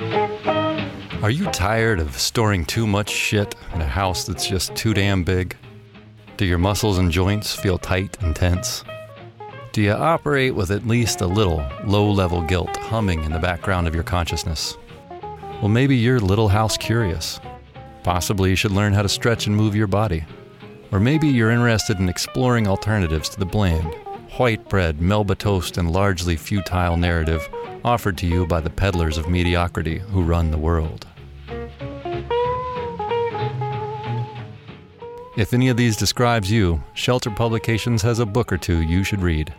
Are you tired of storing too much shit in a house that's just too damn big? Do your muscles and joints feel tight and tense? Do you operate with at least a little low level guilt humming in the background of your consciousness? Well, maybe you're little house curious. Possibly you should learn how to stretch and move your body. Or maybe you're interested in exploring alternatives to the bland, white bread, Melba toast, and largely futile narrative offered to you by the peddlers of mediocrity who run the world. If any of these describes you, Shelter Publications has a book or two you should read.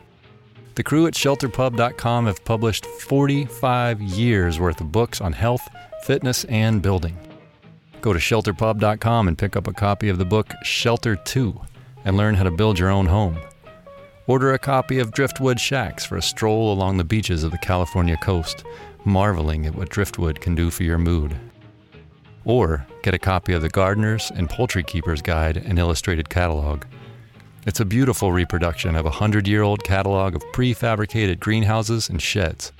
The crew at shelterpub.com have published 45 years worth of books on health, fitness, and building. Go to shelterpub.com and pick up a copy of the book Shelter 2 and learn how to build your own home. Order a copy of Driftwood Shacks for a stroll along the beaches of the California coast, marveling at what driftwood can do for your mood. Or get a copy of the Gardener's and Poultry Keeper's Guide and Illustrated Catalog. It's a beautiful reproduction of a hundred year old catalog of prefabricated greenhouses and sheds.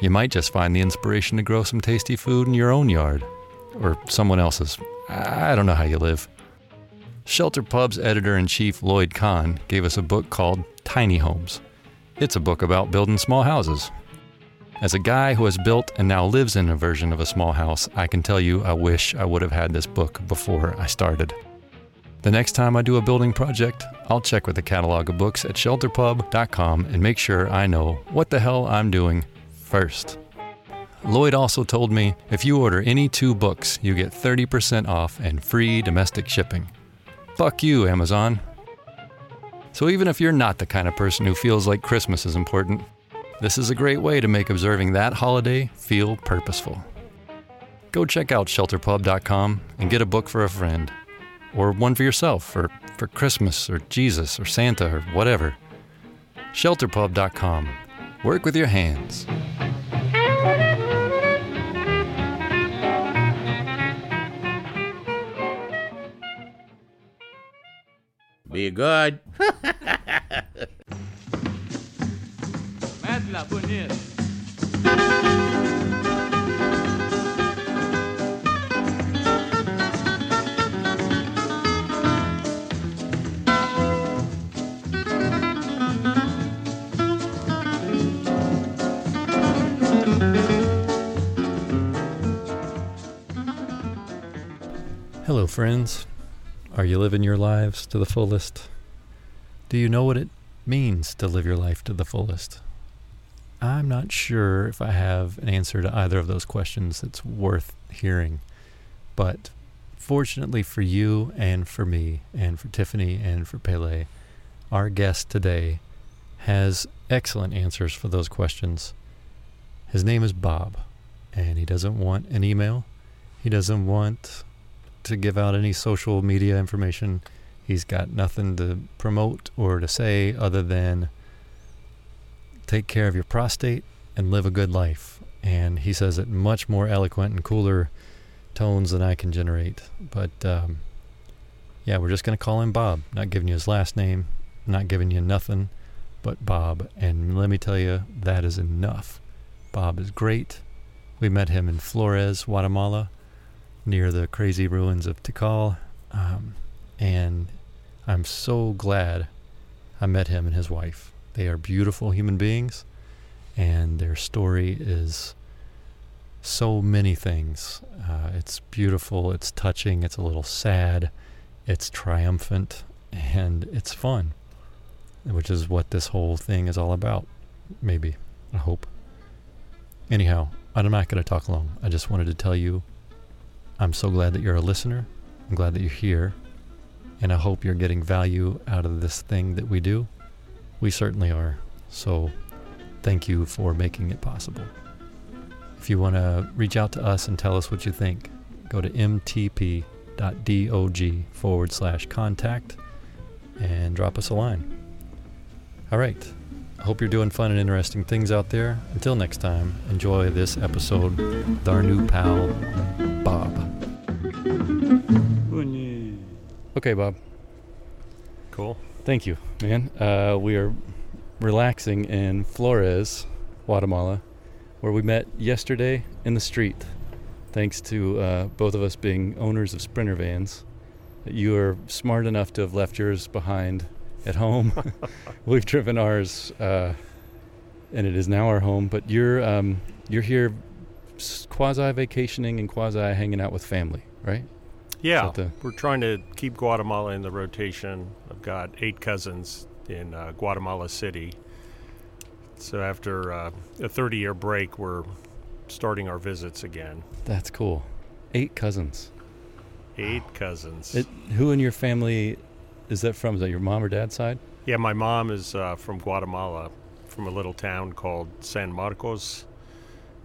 You might just find the inspiration to grow some tasty food in your own yard, or someone else's. I don't know how you live. Shelter Pub's editor in chief, Lloyd Kahn, gave us a book called Tiny Homes. It's a book about building small houses. As a guy who has built and now lives in a version of a small house, I can tell you I wish I would have had this book before I started. The next time I do a building project, I'll check with the catalog of books at shelterpub.com and make sure I know what the hell I'm doing first. Lloyd also told me if you order any two books, you get 30% off and free domestic shipping. Fuck you, Amazon. So, even if you're not the kind of person who feels like Christmas is important, this is a great way to make observing that holiday feel purposeful. Go check out shelterpub.com and get a book for a friend, or one for yourself, or for Christmas, or Jesus, or Santa, or whatever. Shelterpub.com. Work with your hands. Be good. Hello, friends. Are you living your lives to the fullest? Do you know what it means to live your life to the fullest? I'm not sure if I have an answer to either of those questions that's worth hearing. But fortunately for you and for me and for Tiffany and for Pele, our guest today has excellent answers for those questions. His name is Bob, and he doesn't want an email. He doesn't want to give out any social media information. He's got nothing to promote or to say other than take care of your prostate and live a good life. And he says it much more eloquent and cooler tones than I can generate. But um, yeah, we're just going to call him Bob. Not giving you his last name, not giving you nothing but Bob. And let me tell you, that is enough. Bob is great. We met him in Flores, Guatemala near the crazy ruins of Tikal. Um, and I'm so glad I met him and his wife. They are beautiful human beings, and their story is so many things. Uh, it's beautiful, it's touching, it's a little sad, it's triumphant, and it's fun, which is what this whole thing is all about. Maybe, I hope. Anyhow, I'm not going to talk long. I just wanted to tell you I'm so glad that you're a listener. I'm glad that you're here. And I hope you're getting value out of this thing that we do. We certainly are. So thank you for making it possible. If you want to reach out to us and tell us what you think, go to mtp.dog forward slash contact and drop us a line. All right. I hope you're doing fun and interesting things out there. Until next time, enjoy this episode with our new pal, Bob. Okay, Bob. Cool. Thank you, man. Uh, we are relaxing in Flores, Guatemala. Where we met yesterday in the street, thanks to uh, both of us being owners of Sprinter vans. You are smart enough to have left yours behind at home. We've driven ours, uh, and it is now our home. But you're um, you're here, quasi vacationing and quasi hanging out with family, right? Yeah, the- we're trying to keep Guatemala in the rotation. I've got eight cousins in uh, Guatemala City. So after uh, a 30 year break, we're starting our visits again. That's cool. Eight cousins. Eight cousins. It, who in your family is that from? Is that your mom or dad's side? yeah, my mom is uh, from Guatemala, from a little town called San Marcos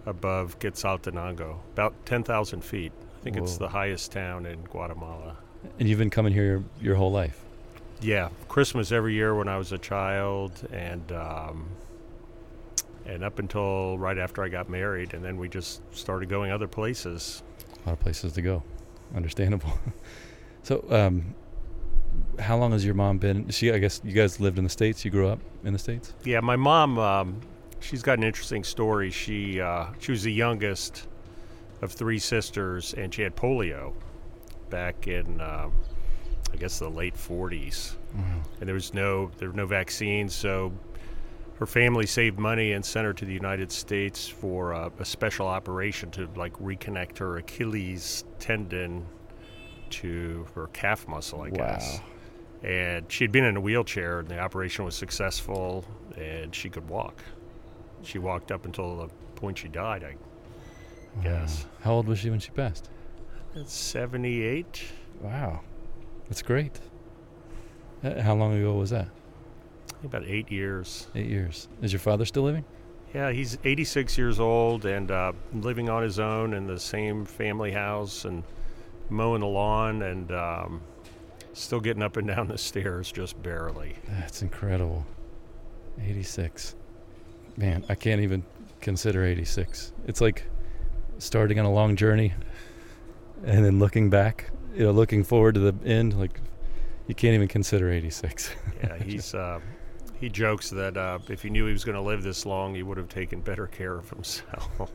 above Quetzaltenango, about 10,000 feet. I think it's the highest town in Guatemala. And you've been coming here your, your whole life. Yeah, Christmas every year when I was a child, and um, and up until right after I got married, and then we just started going other places. A lot of places to go. Understandable. so, um, how long has your mom been? She, I guess, you guys lived in the states. You grew up in the states. Yeah, my mom, um, she's got an interesting story. She uh, she was the youngest of three sisters, and she had polio back in um I guess the late 40s. Wow. and there was no there were no vaccines so her family saved money and sent her to the United States for uh, a special operation to like reconnect her Achilles tendon to her calf muscle I guess and she'd been in a wheelchair and the operation was successful and she could walk she walked up until the point she died I guess Wow. How old was she when she passed? That's 78 Wow. That's great. Uh, How long ago was that? about 8 years Eight years. Is your father still living? Yeah, he's 86 years old and uh, living on his own in the same family house and mowing the lawn and um, still getting up and down the stairs just barely. That's incredible. 86. Man, I can't even consider 86. It's like starting on a long journey and then looking back, you know, looking forward to the end. Like, you can't even consider 86. Yeah, he's uh, he jokes that uh, if he knew he was going to live this long, he would have taken better care of himself.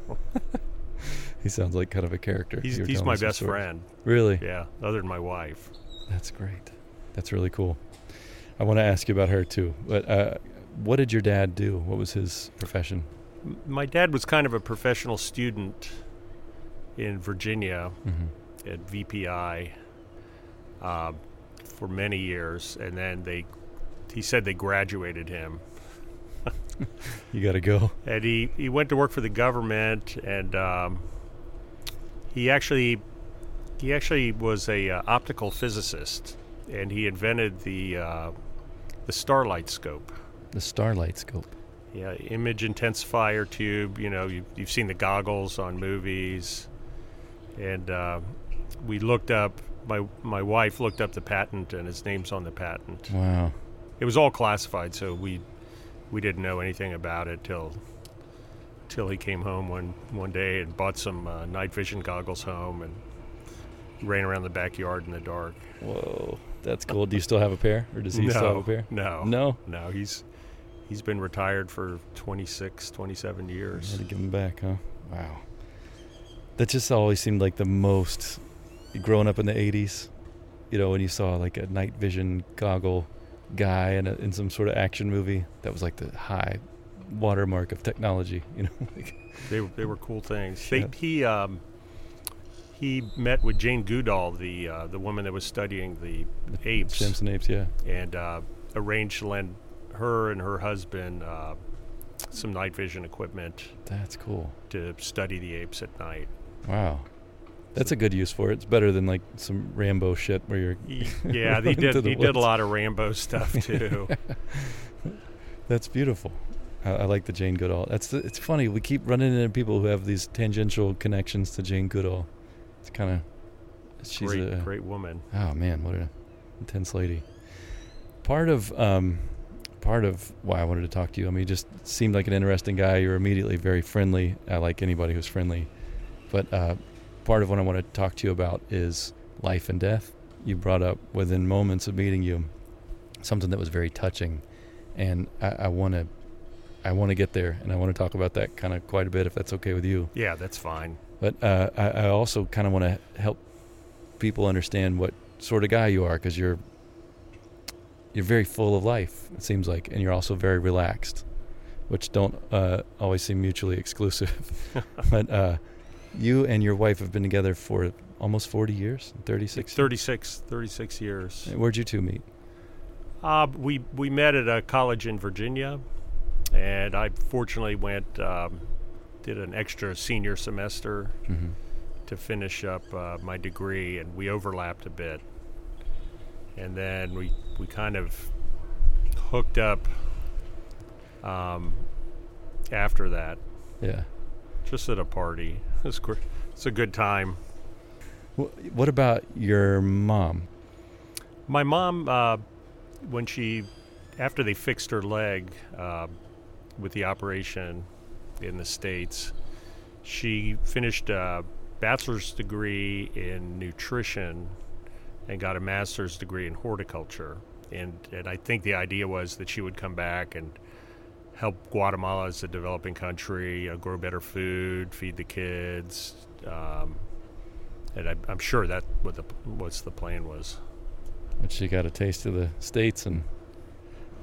he sounds like kind of a character. he's he's my best stories. friend. Really? Yeah, other than my wife. That's great. That's really cool. I want to ask you about her too. But uh, what did your dad do? What was his profession? My dad was kind of a professional student in Virginia Mm-hmm. at VPI uh, for many years, and then they he said they graduated him, You got to go. and he he went to work for the government, and um, he actually he actually was a uh, optical physicist, and he invented the uh, the starlight scope. The starlight scope. Yeah, image intensifier tube. You know, you, you've seen the goggles on movies, and uh, we looked up. My my wife looked up the patent, and his name's on the patent. Wow. It was all classified, so we we didn't know anything about it till till he came home one one day and bought some uh, night vision goggles home and ran around the backyard in the dark. Whoa. That's cool. Do you still have a pair, or does he still have a pair? No, No. no. He's he's been retired for 26, 27 You years. had to give him back, huh? Wow. That just always seemed like the most. Growing up in the '80s, you know, when you saw like a night vision goggle guy in, a, in some sort of action movie, that was like the high watermark of technology. You know, like, They were, they were cool things. They, Yeah. he um, he met with Jane Goodall, the uh, the woman that was studying the apes, Samson apes, yeah. and uh, arranged to lend her and her husband uh, some night vision equipment That's cool. to study the apes at night. Wow. That's a good use for it. It's better than like some Rambo shit where you're. Yeah, he did. the He did a lot of Rambo stuff too. That's beautiful. I, I like the Jane Goodall. That's the, it's funny. We keep running into people who have these tangential connections to Jane Goodall. It's kind of she's great, a great woman. oh man, what an intense lady. Part of um, part of why I wanted to talk to you. I mean, you just seemed like an interesting guy. You're immediately very friendly. I like anybody who's friendly. But uh, part of what I want to talk to you about is life and death. You brought up within moments of meeting you something that was very touching, and I, want to. I want to get there, and I want to talk about that kind of quite a bit, if that's okay with you. Yeah, that's fine. But uh, I, I also kind of want to help people understand what sort of guy you are, because you're you're very full of life. It seems like, and you're also very relaxed, which don't uh, always seem mutually exclusive. but uh, you and your wife have been together for almost 40 years, 36. 36, 36 years. Where'd you two meet? Uh, we we met at a college in Virginia, and I fortunately went um, did an extra senior semester Mm-hmm. to finish up uh, my degree, and we overlapped a bit. And then we we kind of hooked up um, after that, Yeah. just at a party. It's it's a good time. What about your mom? My mom, uh, when she, after they fixed her leg uh, with the operation in the States, she finished a bachelor's degree in nutrition and got a master's degree in horticulture. And, and I think the idea was that she would come back and help Guatemala as a developing country, uh, grow better food, feed the kids. Um, and I, I'm sure that what the what's the plan was. But she got a taste of the states, and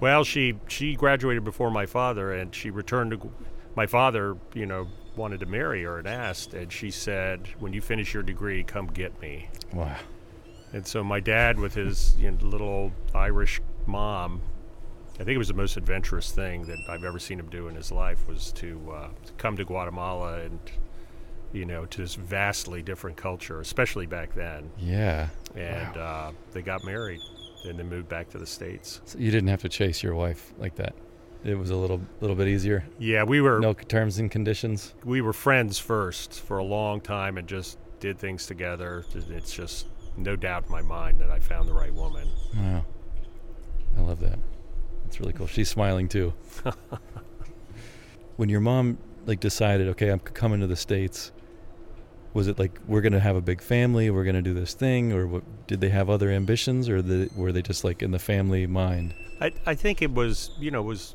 Well, she she graduated before my father, and she returned to. My father, you know, wanted to marry her and asked, and she said, "When you finish your degree, come get me." wow. And so my dad, with his you know, little old Irish mom, I think it was the most adventurous thing that I've ever seen him do in his life was to, uh, to come to Guatemala and, you know, to this vastly different culture, especially back then. Yeah. And uh, they got married, and then moved back to the states. So you didn't have to chase your wife like that. It was a little little bit easier. Yeah, we were No terms and conditions. we were friends first for a long time and just did things together. It's just no doubt in my mind that I found the right woman. Wow. I love that. That's really cool. She's smiling too. when your mom like decided, okay, I'm coming to the states. Was it like we're gonna have a big family, we're gonna do this thing, or what, did they have other ambitions, or the, were they just like in the family mind? I, I think it was, you know, it was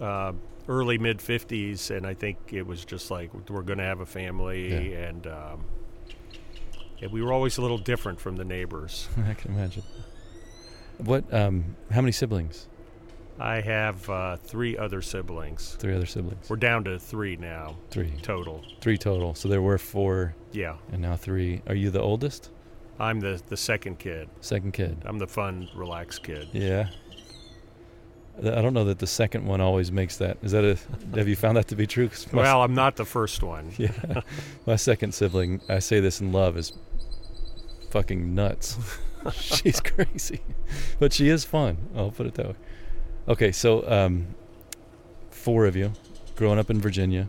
uh, early mid 50s, and I think it was just like we're going to have a family, Yeah. and um, and we were always a little different from the neighbors. I can imagine. What? Um, how many siblings? I have uh, three other siblings. Three other siblings. We're down to three now Three. total. Three total. So there were four, Yeah, and now three. Are you the oldest? I'm the the second kid. Second kid. I'm the fun, relaxed kid. Yeah. I don't know that the second one always makes that. Is that a? have you found that to be true? Well, I'm not the first one. yeah, my second sibling. I say this in love is fucking nuts. She's crazy, but she is fun. I'll put it that way. Okay, so um, four of you, growing up in Virginia.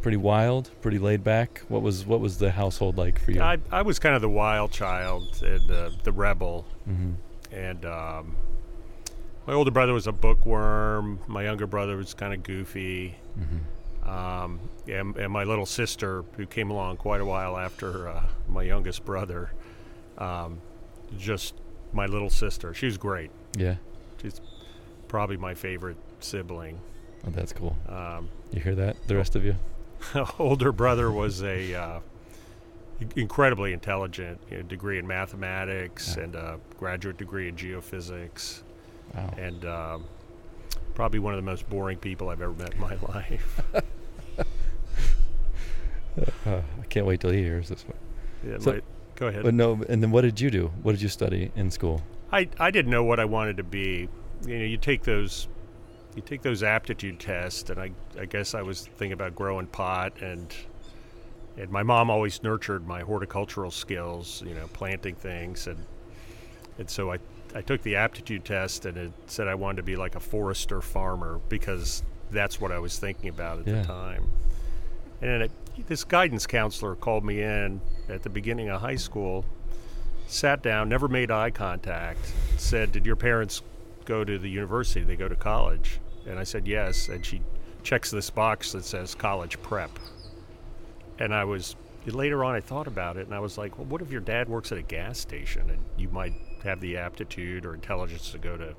Pretty wild, pretty laid back. What was what was the household like for you? I, I was kind of the wild child and the, the rebel. hmm And um, my older brother was a bookworm. My younger brother was kind of goofy. hmm Um, and, and my little sister, who came along quite a while after uh, my youngest brother, um, just my little sister. She was great. Yeah, She's probably my favorite sibling. oh, that's cool. Um, You hear that? The rest of you? older brother was a uh, incredibly intelligent, you know, degree in mathematics Yeah. and a graduate degree in geophysics, Wow. and um, probably one of the most boring people I've ever met in my life. Uh, I can't wait till he hears this one. Yeah, So- go ahead. But no, and then what did you do? What did you study in school? I, I didn't know what I wanted to be. You know, you take those you take those aptitude tests, and I I guess I was thinking about growing pot, and and my mom always nurtured my horticultural skills. You know, planting things, and and so I I took the aptitude test, and it said I wanted to be like a forester farmer because that's what I was thinking about at Yeah. the time. And it, this guidance counselor called me in at the beginning of high school sat down, never made eye contact, said, Did your parents go to the university? They go to college? And I said, Yes. And she checks this box that says college prep. And I was, later on, I thought about it and I was like, Well, what if your dad works at a gas station and you might have the aptitude or intelligence to go to,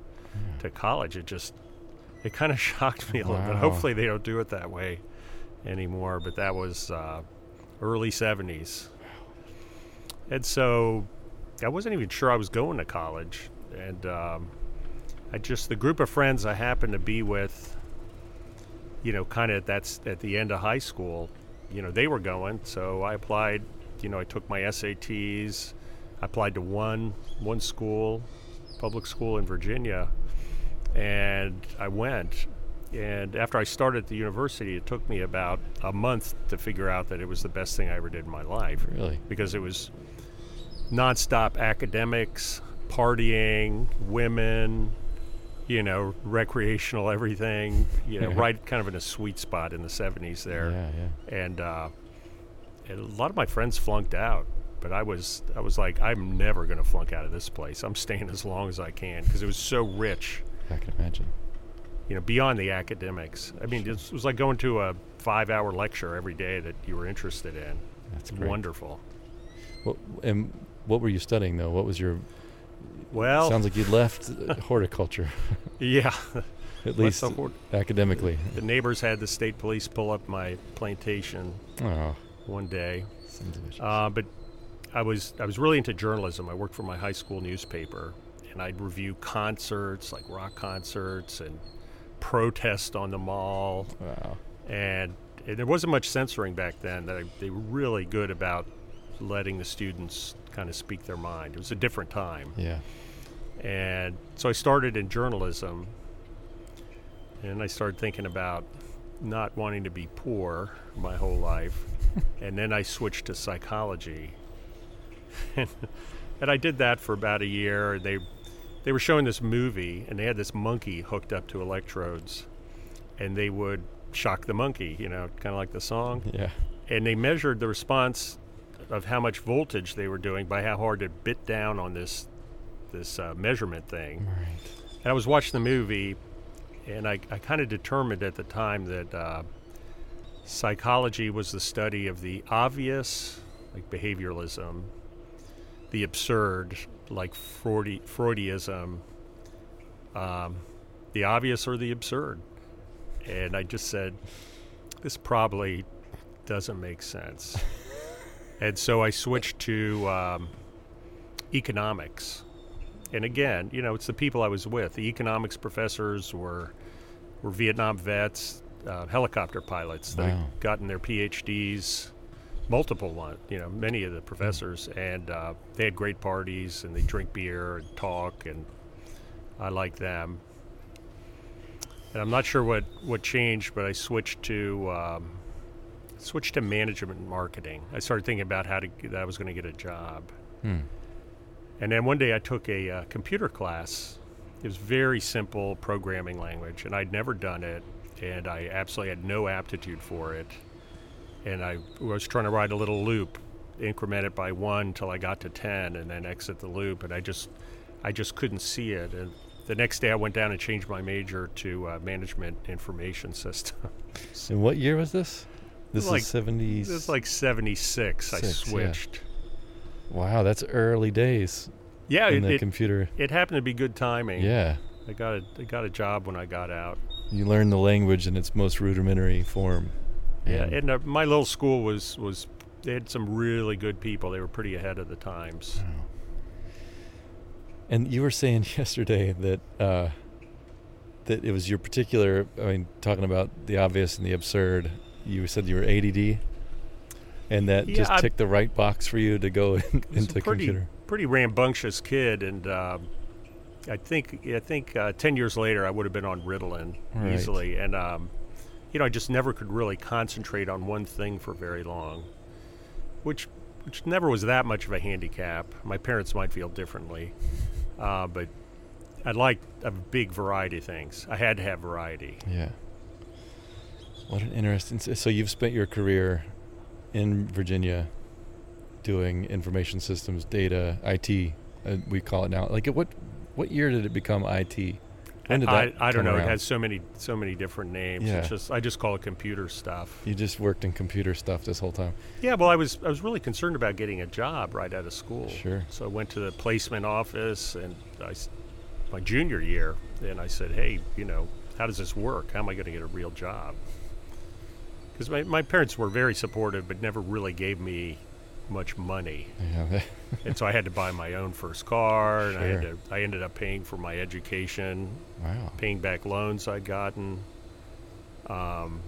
to college? It just, it kind of shocked me a little bit. Hopefully, they don't do it that way anymore. But that was uh, early '70s, and so I wasn't even sure I was going to college. And um, I just the group of friends I happened to be with, you know, kind of that's at the end of high school. You know, they were going, so I applied. You know, I took my SATs. I applied to one one school, public school in Virginia, and I went. And after I started at the university, it took me about a month to figure out that it was the best thing I ever did in my life Really? because it was nonstop academics, partying, women, you know, recreational everything, you know, right kind of in a sweet spot in the 70s there. Yeah, yeah. And, uh, and a lot of my friends flunked out, but I was I was like I'm never going to flunk out of this place. I'm staying as long as I can because it was so rich, I can imagine. you know, beyond the academics. I mean, it was like going to a 5-hour lecture every day that you were interested in. That's great. Wonderful. What, and what were you studying though? What was your? Well, sounds like you left horticulture, yeah. at least hort- academically. The neighbors had the state police pull up my plantation Oh, one day, sounds uh, but I was I was really into journalism. I worked for my high school newspaper, and I'd review concerts like rock concerts and protest on the mall, wow. and, and there wasn't much censoring back then. I, they were really good about letting the students kind of speak their mind. It was a different time. Yeah. And so I started in journalism, and I started thinking about not wanting to be poor my whole life. and then I switched to psychology. and, and I did that for about a year. They, they were showing this movie, and they had this monkey hooked up to electrodes, and they would shock the monkey, you know, kind of like the song Yeah. and they measured the response of how much voltage they were doing by how hard it bit down on this this uh, measurement thing. Right. And I was watching the movie, and I, I kind of determined at the time that uh, psychology was the study of the obvious, like behavioralism, the absurd, like Freudi- Freudism, um, the obvious or the absurd. And I just said, this probably doesn't make sense. and so I switched to um, economics. And again, you know, it's the people I was with. The economics professors were were Vietnam vets, uh, helicopter pilots that Wow. had gotten their PhDs, multiple one, you know, many of the professors, and uh, they had great parties and they drink beer and talk, and I like them. And I'm not sure what what changed, but I switched to um, switched to management and marketing. I started thinking about how to that I was going to get a job. Hmm. And then one day I took a uh, computer class. It was very simple programming language, and I'd never done it, and I absolutely had no aptitude for it. And I was trying to write a little loop, increment it by one until I got to ten, and then exit the loop. And I just, I just couldn't see it. And the next day I went down and changed my major to uh, management information systems. And what year was this? This Like- is 70s. It was like '76. I Six, yeah. switched. wow, that's early days Yeah, in it, the it, computer. it happened to be good timing. Yeah. I got a I got a job when I got out. You learn the language in its most rudimentary form. Yeah, And- and uh, my little school was was they had some really good people. They were pretty ahead of the times. Wow. And you were saying yesterday that uh, that it was your particular. I mean, talking about the obvious and the absurd. You said you were ADD, and that Yeah, just I- ticked the right box for you to go in, I was a into pretty computer. pretty rambunctious kid, and um I think I think uh, ten years later I would have been on Ritalin Right. easily, and um, you know I just never could really concentrate on one thing for very long, which which never was that much of a handicap. My parents might feel differently, uh, but I liked a big variety of things. I had to have variety. Yeah. What an interesting. So you've spent your career in Virginia doing information systems, data, IT. Uh, we call it now. Like, what what year did it become IT? When did I, that I don't know. around? It has so many so many different names. Yeah. It's just I just call it computer stuff. You just worked in computer stuff this whole time. Yeah, well, I was I was really concerned about getting a job right out of school. Sure. So I went to the placement office, and I, my junior year, and I said, "Hey, you know, how does this work? How am I going to get a real job? Because my, my parents were very supportive, but never really gave me much money. Yeah. and so I had to buy my own first car, and I had to. I ended up paying for my education, wow. paying back loans I'd gotten. Um,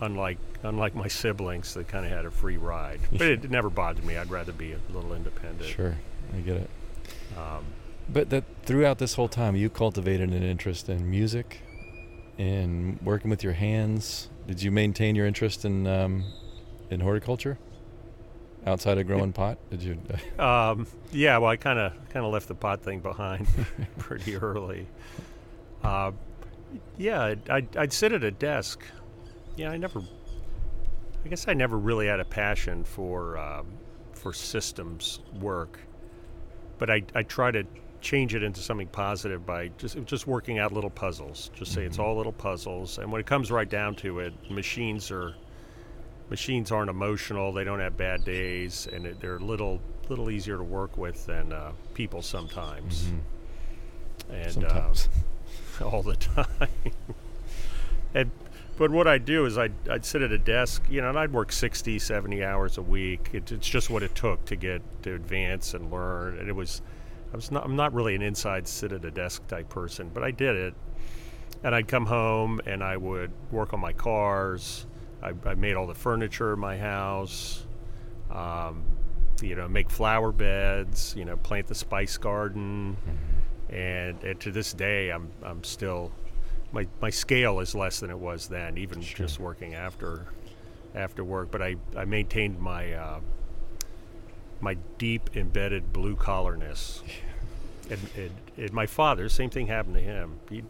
unlike unlike my siblings, that kind of had a free ride, but it never bothered me. I'd rather be a little independent. Sure. I get it. Um, But that throughout this whole time, you cultivated an interest in music, in working with your hands. Did you maintain your interest in um, in horticulture outside of growing pot? Did you? Um, yeah, well, I kind of kind of left the pot thing behind pretty early. Uh, yeah, I'd, I'd, I'd sit at a desk. Yeah, I never. I guess I never really had a passion for um, for systems work, but I I try to change it into something positive by just just working out little puzzles. Just say it's Mhm. all little puzzles, and when it comes right down to it, machines are machines aren't emotional. They don't have bad days, and it, they're a little little easier to work with than uh, people sometimes. Mhm. And Sometimes. Uh, all the time. and but what I'd do is I'd, I'd sit at a desk, you know, and I'd work 60, 70 hours a week. It, it's just what it took to get to advance and learn. And it was, I was not, I'm not really an inside sit at a desk type person, but I did it. And I'd come home and I would work on my cars. I, I made all the furniture in my house. Um, you know, make flower beds. You know, plant the spice garden. And, and to this day, I'm I'm still my my scale is less than it was then, even Sure. just working after after work. But I I maintained my uh, my deep embedded blue collarness. And, and, and my father, same thing happened to him. He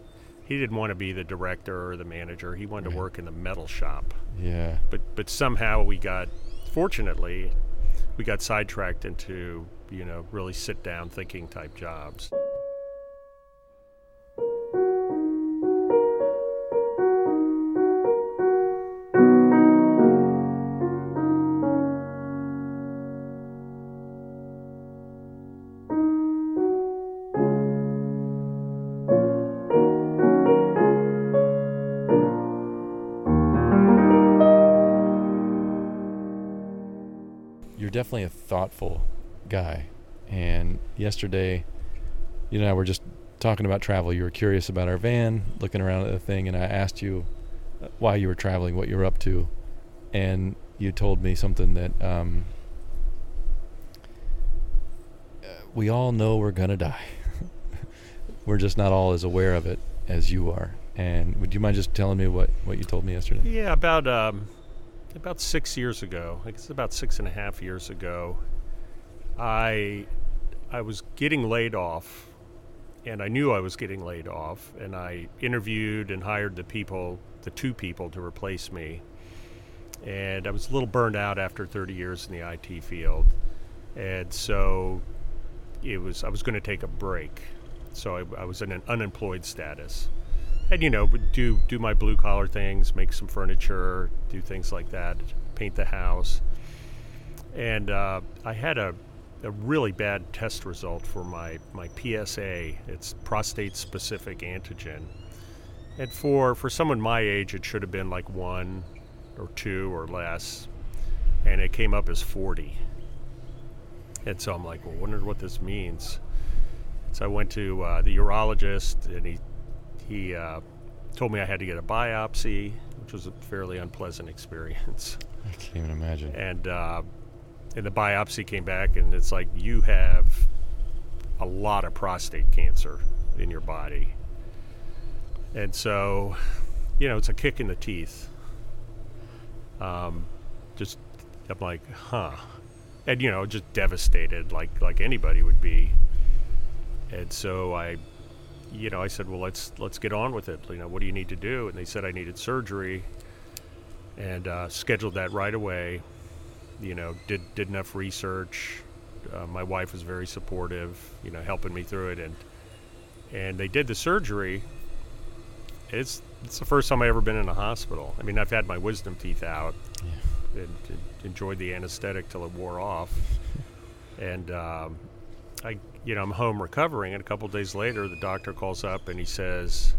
he didn't want to be the director or the manager. He wanted Right. to work in the metal shop. Yeah. But but somehow we got, fortunately, we got sidetracked into you know really sit down thinking type jobs. Definitely a thoughtful guy. And yesterday, you and I were just talking about travel. You were curious about our van, looking around at the thing, and I asked you uh, why you were traveling, what you were up to, and you told me something that um, uh, we all know we're gonna die. we're just not all as aware of it as you are. And would you mind just telling me what, what you told me yesterday? Yeah, about um, about six years ago. I guess about six and a half years ago, I I was getting laid off, and I knew I was getting laid off, and I interviewed and hired the people, the two people to replace me, and I was a little burned out after 30 years in the IT field, and so it was I was going to take a break, so I, I was in an unemployed status and you know do do my blue collar things make some furniture do things like that paint the house. And uh, i had a, a really bad test result for my, my psa it's prostate specific antigen. And for for someone my age it should have been like one or two or less. And it came up as 40 and so i'm like well wonder what this means. So i went to uh, the urologist and he he uh, told me I had to get a biopsy, which was a fairly unpleasant experience. I can't even imagine. And uh, and the biopsy came back, and it's like you have a lot of prostate cancer in your body. And so, you know, it's a kick in the teeth. Um, just I'm like, huh, and you know, just devastated, like like anybody would be. And so I you know, I said, "Well, let's let's get on with it. You know, what do you need to do?" And they said I needed surgery, and uh, scheduled that right away. You know, did did enough research. Uh, my wife was very supportive, you know, helping me through it, and and they did the surgery. It's it's the first time I ever been in a hospital. I mean, I've had my wisdom teeth out, Yeah. and, and enjoyed the anesthetic till it wore off, and um, I, you know, I'm home recovering, and a couple days later, the doctor calls up and he says,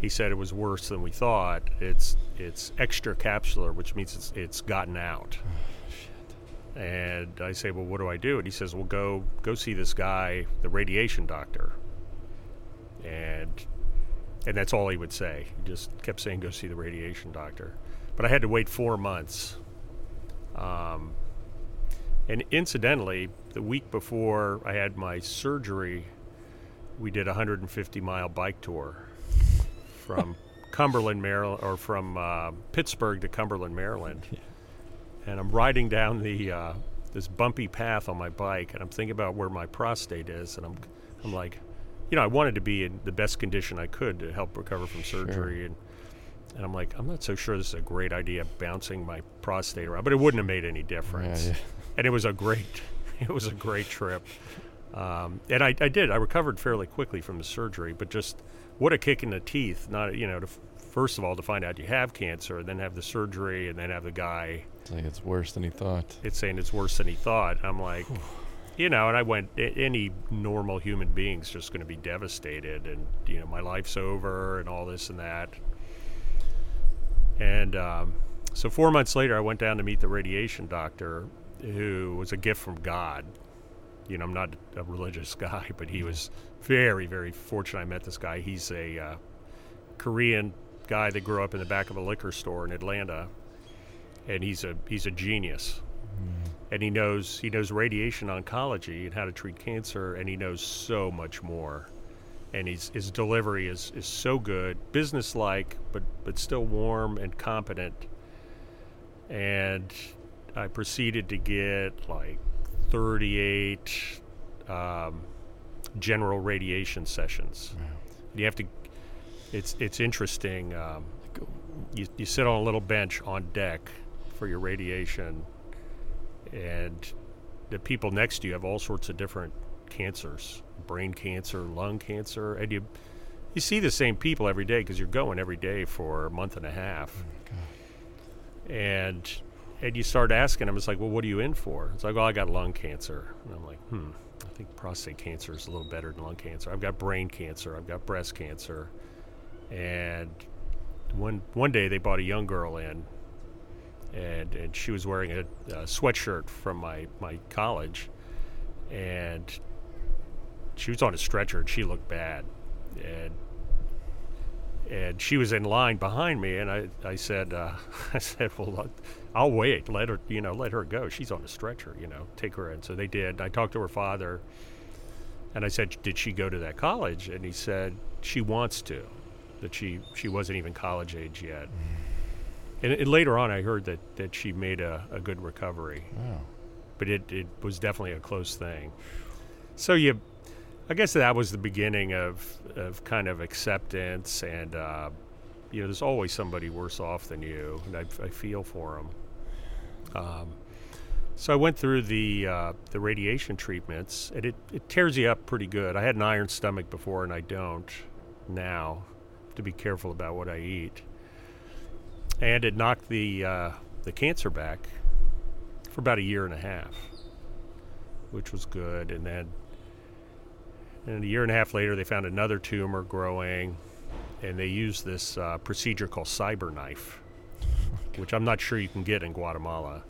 he said it was worse than we thought. It's it's extracapsular, which means it's it's gotten out. And I say, well, what do I do? And he says, well, go go see this guy, the radiation doctor. And and that's all he would say. He just kept saying, go see the radiation doctor. But I had to wait four months. Um, and incidentally, the week before I had my surgery, we did a 150 mile bike tour from Cumberland, Maryland, or from uh, Pittsburgh to Cumberland, Maryland. And I'm riding down the uh, this bumpy path on my bike, and I'm thinking about where my prostate is, and I'm I'm like, you know, I wanted to be in the best condition I could to help recover from surgery, and and I'm like, I'm not so sure this is a great idea bouncing my prostate around, but it wouldn't have made any difference. Yeah, yeah. And it was a great, it was a great trip. Um, and I, I did. I recovered fairly quickly from the surgery, but just what a kick in the teeth. Not you know, to, first of all, to find out you have cancer, and then have the surgery, and then have the guy It's like it's worse than he thought. it's saying it's worse than he thought. I'm like, you know, and I went. Any normal human being's just going to be devastated, and you know, my life's over, and all this and that. And um, so four months later, I went down to meet the radiation doctor, who was a gift from God. You know, I'm not a religious guy, but he was very, very fortunate. I met this guy. He's a uh, Korean guy that grew up in the back of a liquor store in Atlanta, and he's a he's a genius. And he knows he knows radiation oncology and how to treat cancer, and he knows so much more. And his his delivery is, is so good, businesslike, but but still warm and competent. And I proceeded to get like 38 um, general radiation sessions. You have to. It's it's interesting. Um, you you sit on a little bench on deck for your radiation, and the people next to you have all sorts of different cancers, brain cancer, lung cancer, and you you see the same people every day because you're going every day for a month and a half, and and you start asking them, it's like, well, what are you in for? It's like, well, I got lung cancer, and I'm like, hmm, I think prostate cancer is a little better than lung cancer. I've got brain cancer, I've got breast cancer, and one one day they brought a young girl in, and and she was wearing a, a sweatshirt from my my college, and she was on a stretcher and she looked bad, and and she was in line behind me, and I I said uh, I said well I'll wait let her you know let her go she's on a stretcher you know take her in so they did I talked to her father, and I said did she go to that college and he said she wants to, that she she wasn't even college age yet. And, and later on, I heard that, that she made a, a good recovery, Wow. but it, it was definitely a close thing. So you, I guess that was the beginning of, of kind of acceptance, and uh, you know, there's always somebody worse off than you, and I, I feel for them. Um, so I went through the uh, the radiation treatments, and it, it tears you up pretty good. I had an iron stomach before, and I don't now. To be careful about what I eat. And it knocked the uh, the cancer back for about a year and a half, which was good. And then, and a year and a half later, they found another tumor growing, and they used this uh, procedure called CyberKnife, which I'm not sure you can get in Guatemala.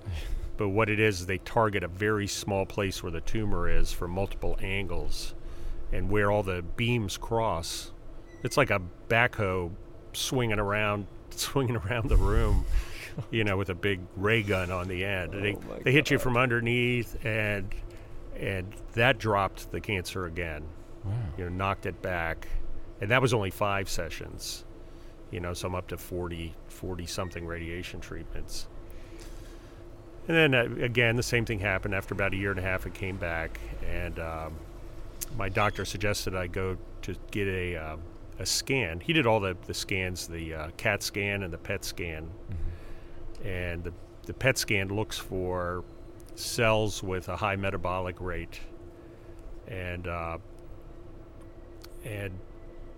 But what it is, they target a very small place where the tumor is from multiple angles, and where all the beams cross. It's like a backhoe swinging around, swinging around the room, you know, with a big ray gun on the end. And they Oh they hit you from underneath, and and that dropped the cancer again. Wow. You know, knocked it back, and that was only five sessions. You know, so I'm up to 40, 40 something radiation treatments. And then uh, again, the same thing happened after about a year and a half. It came back, and um, my doctor suggested I go to get a uh, a scan. He did all the, the scans, the uh, CAT scan and the PET scan. And the the PET scan looks for cells with a high metabolic rate, and uh, and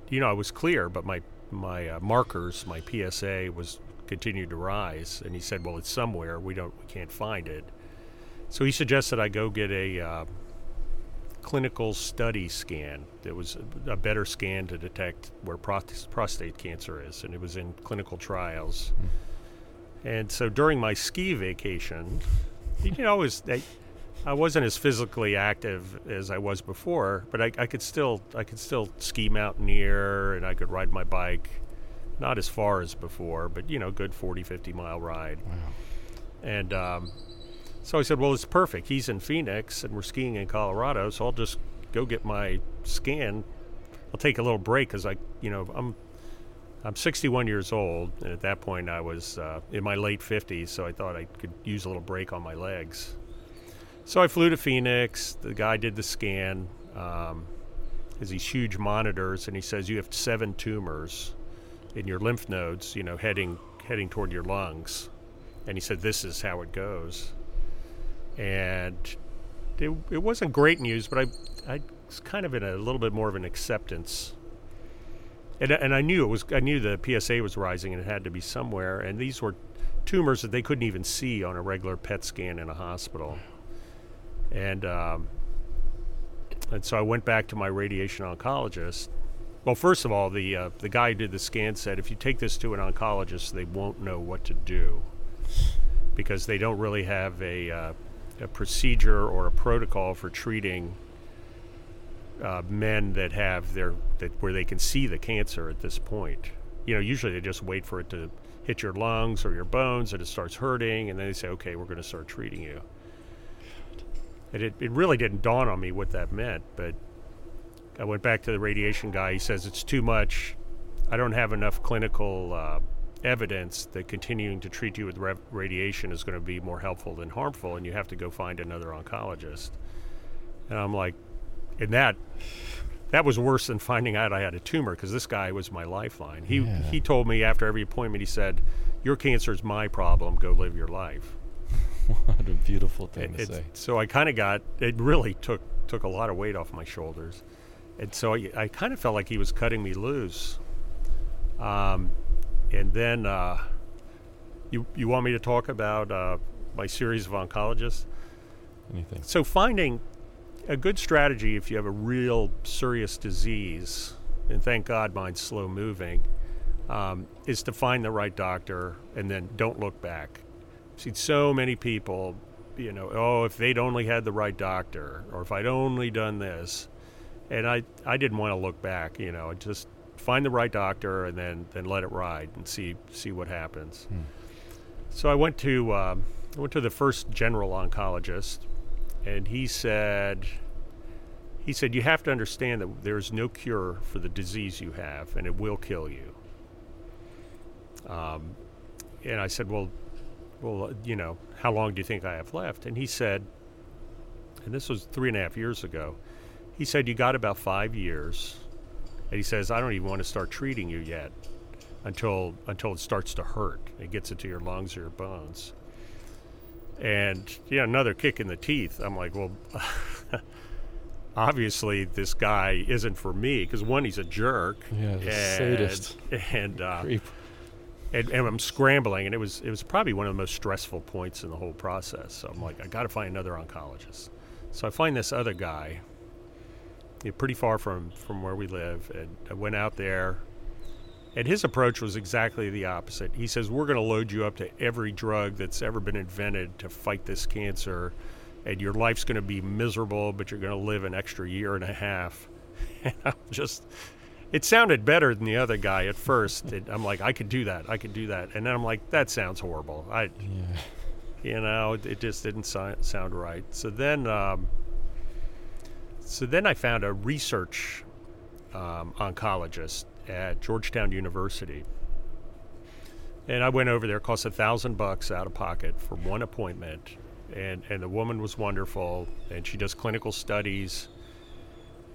you know I was clear, but my my uh, markers, my PSA was continued to rise, and he said, "Well, it's somewhere. We don't, we can't find it." So he suggested I go get a uh, clinical study scan. That was a, a better scan to detect where prost- prostate cancer is, and it was in clinical trials. And so during my ski vacation, you know, I was I, wasn't as physically active as I was before, but I, I could still I could still ski mountaineer and I could ride my bike, not as far as before, but you know, good 40, 50 mile ride. Wow. And um, so I said, well, it's perfect. He's in Phoenix and we're skiing in Colorado, so I'll just go get my scan. I'll take a little break because I, you know, I'm I'm 61 years old, and at that point I was uh, in my late 50s, so I thought I could use a little break on my legs. So I flew to Phoenix. The guy did the scan. Um, has these huge monitors, and he says you have seven tumors in your lymph nodes, you know, heading heading toward your lungs. And he said this is how it goes. And it, it wasn't great news, but I I was kind of in a little bit more of an acceptance and, and I knew it was I knew the PSA was rising and it had to be somewhere. And these were tumors that they couldn't even see on a regular PET scan in a hospital. And um, and so I went back to my radiation oncologist. Well, first of all, the uh, the guy who did the scan said if you take this to an oncologist, they won't know what to do because they don't really have a uh, a procedure or a protocol for treating uh, men that have their that where they can see the cancer at this point. You know, usually they just wait for it to hit your lungs or your bones and it starts hurting, and then they say, "Okay, we're going to start treating you." And it, it really didn't dawn on me what that meant, but I went back to the radiation guy. He says it's too much. I don't have enough clinical uh, evidence that continuing to treat you with rev- radiation is going to be more helpful than harmful, and you have to go find another oncologist. And I'm like, and that that was worse than finding out I had a tumor because this guy was my lifeline. He Yeah. he told me after every appointment, he said, "Your cancer is my problem. Go live your life." what a beautiful thing to say. so I kind of got it. Really took took a lot of weight off my shoulders, and so I, I kind of felt like he was cutting me loose. Um, and then uh, you you want me to talk about uh, my series of oncologists? Anything. So finding a good strategy if you have a real serious disease, and thank God mine's slow moving, um, is to find the right doctor and then don't look back. I've seen so many people, you know, oh, if they'd only had the right doctor, or if I'd only done this, and I, I didn't want to look back, you know, just find the right doctor and then, then let it ride and see see what happens. Hmm. So I went to um, I went to the first general oncologist, and he said he said you have to understand that there's no cure for the disease you have, and it will kill you. Um, and I said, well, well, you know, how long do you think I have left? And he said, and this was three and a half years ago. He said you got about five years, and he says I don't even want to start treating you yet until until it starts to hurt. It gets into your lungs or your bones. And yeah, another kick in the teeth. I'm like, well, obviously this guy isn't for me because one, he's a jerk. Yeah, a and, sadist. And, uh, Creep. And and I'm scrambling, and it was it was probably one of the most stressful points in the whole process. So I'm like, I got to find another oncologist. So I find this other guy, you know, pretty far from from where we live, and I went out there. And his approach was exactly the opposite. He says, We're going to load you up to every drug that's ever been invented to fight this cancer, and your life's going to be miserable, but you're going to live an extra year and a half. And I'm just, it sounded better than the other guy at first. It, I'm like, I could do that. I could do that. And then I'm like, that sounds horrible. I, Yeah. you know, it, it just didn't si- sound right. So then, um, so then I found a research um, oncologist at Georgetown University, and I went over there. It cost a thousand bucks out of pocket for one appointment, and and the woman was wonderful, and she does clinical studies,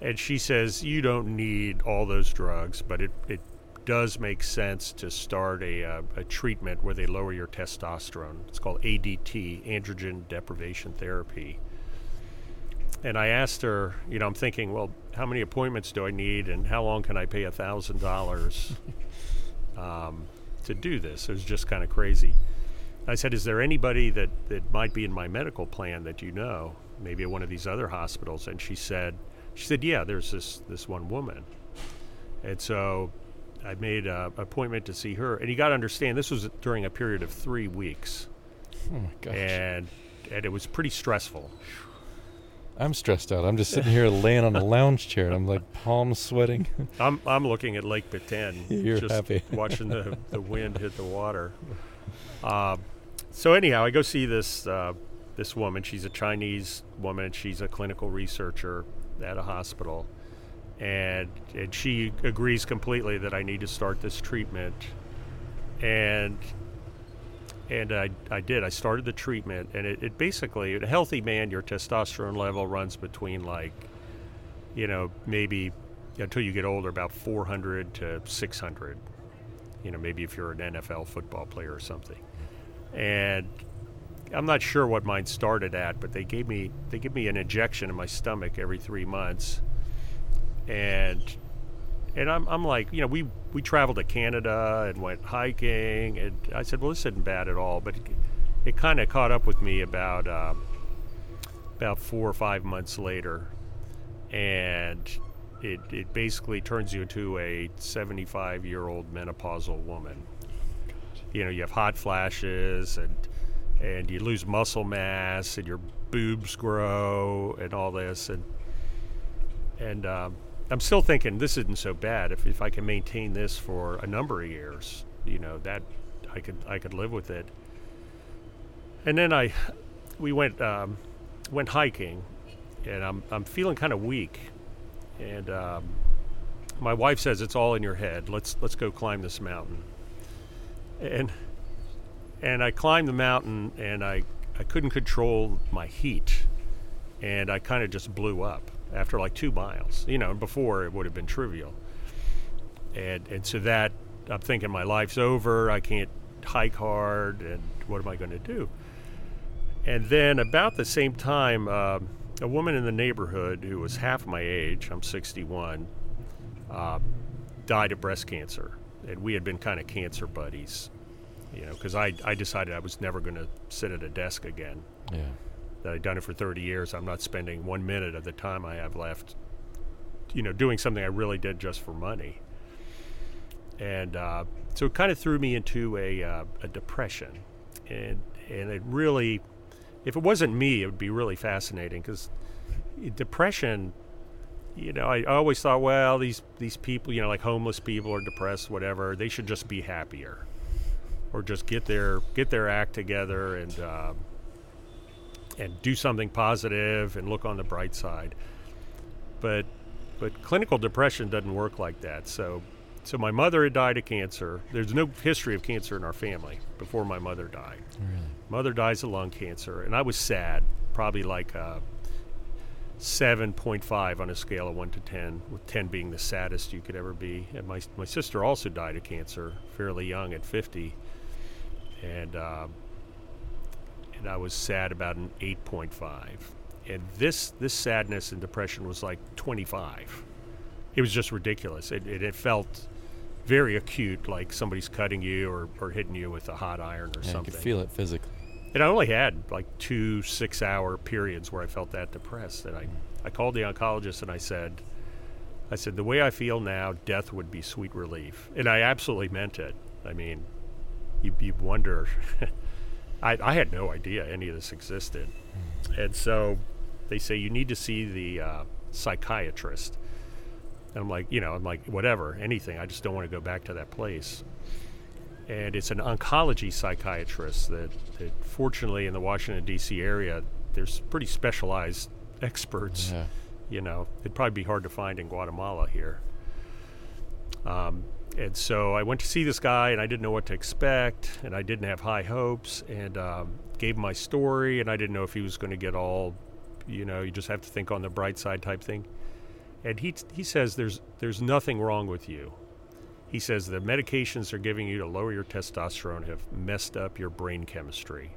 and she says you don't need all those drugs, but it it does make sense to start a, uh, a treatment where they lower your testosterone. It's called ADT, androgen deprivation therapy. And I asked her, you know, I'm thinking, well, how many appointments do I need, and how long can I pay a thousand dollars um, to do this? It was just kind of crazy. I said, is there anybody that, that might be in my medical plan that you know? maybe at one of these other hospitals. And she said, she said, yeah, there's this this one woman. And so I made an appointment to see her. And you got to understand, this was during a period of three weeks. Oh my gosh. And, and it was pretty stressful. I'm stressed out. I'm just sitting here laying on a lounge chair and I'm like palms sweating. I'm, I'm looking at Lake Peten, You're just happy. watching the, the wind hit the water. Um, so anyhow, I go see this uh, this woman. She's a Chinese woman, she's a clinical researcher at a hospital, and and she agrees completely that I need to start this treatment, and and I, I did. I started the treatment, and it, it basically, a healthy man, your testosterone level runs between like, you know, maybe until you get older, about 400 to 600. You know, maybe if you're an NFL football player or something. And I'm not sure what mine started at, but they gave me they give me an injection in my stomach every three months, and and I'm, I'm like, you know, we we traveled to Canada and went hiking, and I said, well, this isn't bad at all, but it, it kind of caught up with me about um, about four or five months later, and it it basically turns you into a 75 year old menopausal woman. You know, you have hot flashes and and you lose muscle mass and your boobs grow and all this. And and um, I'm still thinking this isn't so bad. If, if I can maintain this for a number of years you know that I could I could live with it. And then I we went um, went hiking and I'm I'm feeling kind of weak. And um, my wife says it's all in your head. Let's let's go climb this mountain. And and I climbed the mountain and I, I couldn't control my heat and I kind of just blew up after like two miles. You know, before it would have been trivial. And and so that I'm thinking my life's over. I can't hike hard, and what am I going to do? And then about the same time, uh, a woman in the neighborhood who was half my age, I'm 61, uh, died of breast cancer, and we had been kind of cancer buddies you know, because I, I decided I was never going to sit at a desk again. Yeah. That I'd done it for 30 years. I'm not spending one minute of the time I have left, you know, doing something I really did just for money. And uh, so it kind of threw me into a, uh, a depression. And, and it really, if it wasn't me, it would be really fascinating because depression you know, I always thought, well, these these people, you know, like homeless people or depressed, whatever, they should just be happier or just get their get their act together and uh, and do something positive and look on the bright side. But but clinical depression doesn't work like that. So so my mother had died of cancer. There's no history of cancer in our family before my mother died. Really? Mother dies of lung cancer, and I was sad, probably like a 7.5 on a scale of 1 to 10, with 10 being the saddest you could ever be. And my, my sister also died of cancer fairly young at 50 and um, and I was sad about an 8.5. And this this sadness and depression was like 25. It was just ridiculous. It, it, it felt very acute, like somebody's cutting you or, or hitting you with a hot iron or Yeah, you something. could feel it physically. And I only had like two six hour periods where I felt that depressed. And I, I called the oncologist and I said, I said, the way I feel now, death would be sweet relief. And I absolutely meant it. I mean, you, you wonder. I, I had no idea any of this existed. And so they say you need to see the uh, psychiatrist. And I'm like, you know, I'm like, whatever, anything. I just don't want to go back to that place. And it's an oncology psychiatrist that, that fortunately, in the Washington, D.C. area, there's pretty specialized experts. Yeah. You know, it'd probably be hard to find in Guatemala here. Um, and so I went to see this guy, and I didn't know what to expect, and I didn't have high hopes, and um, gave him my story, and I didn't know if he was going to get all, you know, you just have to think on the bright side type thing. And he he says there's there's nothing wrong with you. He says the medications they're giving you to lower your testosterone have messed up your brain chemistry.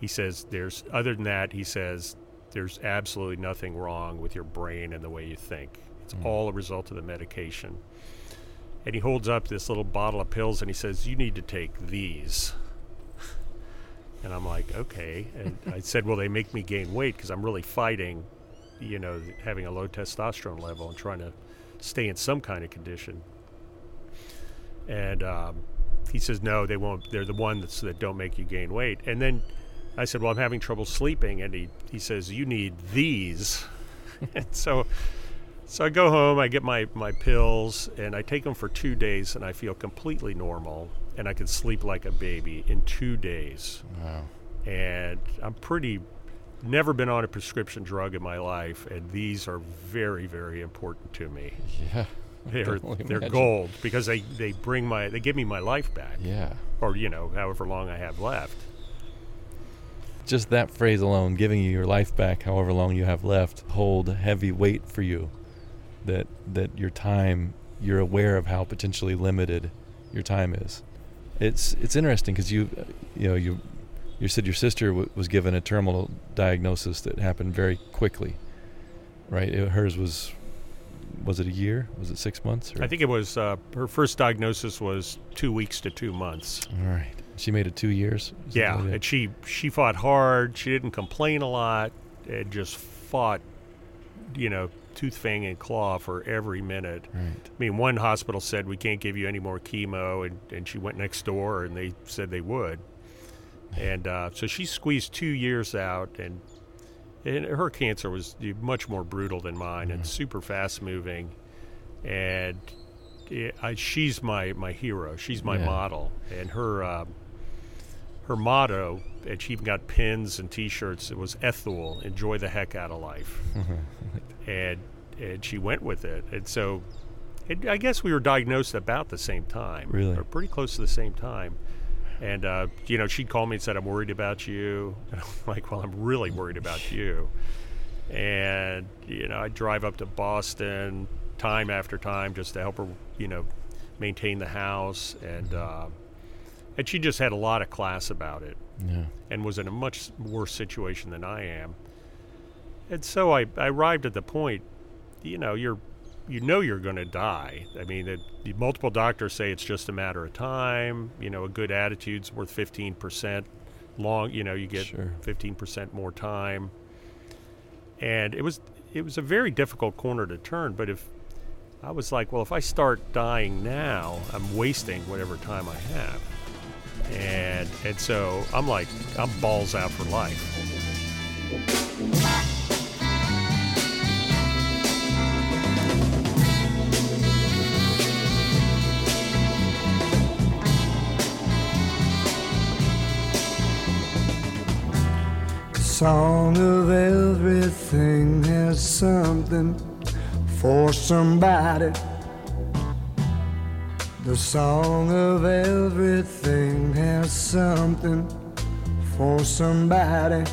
He says there's other than that, he says there's absolutely nothing wrong with your brain and the way you think. It's all a result of the medication and he holds up this little bottle of pills and he says, "You need to take these." And I'm like, okay. And I said, well, they make me gain weight because I'm really fighting, you know, having a low testosterone level and trying to stay in some kind of condition. And um, he says, no, they won't. They're the ones that don't make you gain weight. And then I said, well, I'm having trouble sleeping. And he, he says, you need these. and so, so I go home, I get my, my pills, and I take them for two days, and I feel completely normal. And I can sleep like a baby in two days. Wow. And I'm pretty, never been on a prescription drug in my life, and these are very, very important to me. Yeah. They're, they're imagine. gold because they, they bring my, they give me my life back. Yeah. Or, you know, however long I have left. Just that phrase alone, giving you your life back, however long you have left, hold heavy weight for you. That that your time, you're aware of how potentially limited your time is. It's it's interesting because you, you know, you, you said your sister w- was given a terminal diagnosis that happened very quickly, right? It, hers was, was it a year? Was it six months? Or? I think it was, uh, her first diagnosis was two weeks to two months. All right. She made it two years. Is Yeah, and she she fought hard. She didn't complain a lot. And just fought, you know, tooth, fang, and claw for every minute. Right. I mean, one hospital said we can't give you any more chemo, and, and she went next door, and they said they would. And uh, so she squeezed two years out, and and her cancer was much more brutal than mine, and super fast moving. And it, I, she's my my hero. She's my Yeah. model, and her. Uh, her motto, and she even got pins and T-shirts. It was "Ethel, enjoy the heck out of life," and and she went with it. And so, it, I guess we were diagnosed about the same time, Really? or pretty close to the same time. And uh, you know, she'd call me and said, "I'm worried about you." And I'm like, "Well, I'm really worried about you." And you know, I drive up to Boston time after time just to help her, you know, maintain the house and. Uh, and she just had a lot of class about it Yeah. and was in a much worse situation than I am. And so I, I arrived at the point, you know, you're you know you're going to die. I mean, it, the multiple doctors say it's just a matter of time. You know, a good attitude's worth 15% long, you know, you get Sure. 15% more time. And it was it was a very difficult corner to turn, but if I was like, well, if I start dying now, I'm wasting whatever time I have. And and so I'm like, I'm balls out for life. Song of everything has something for somebody. The song of everything has something for somebody.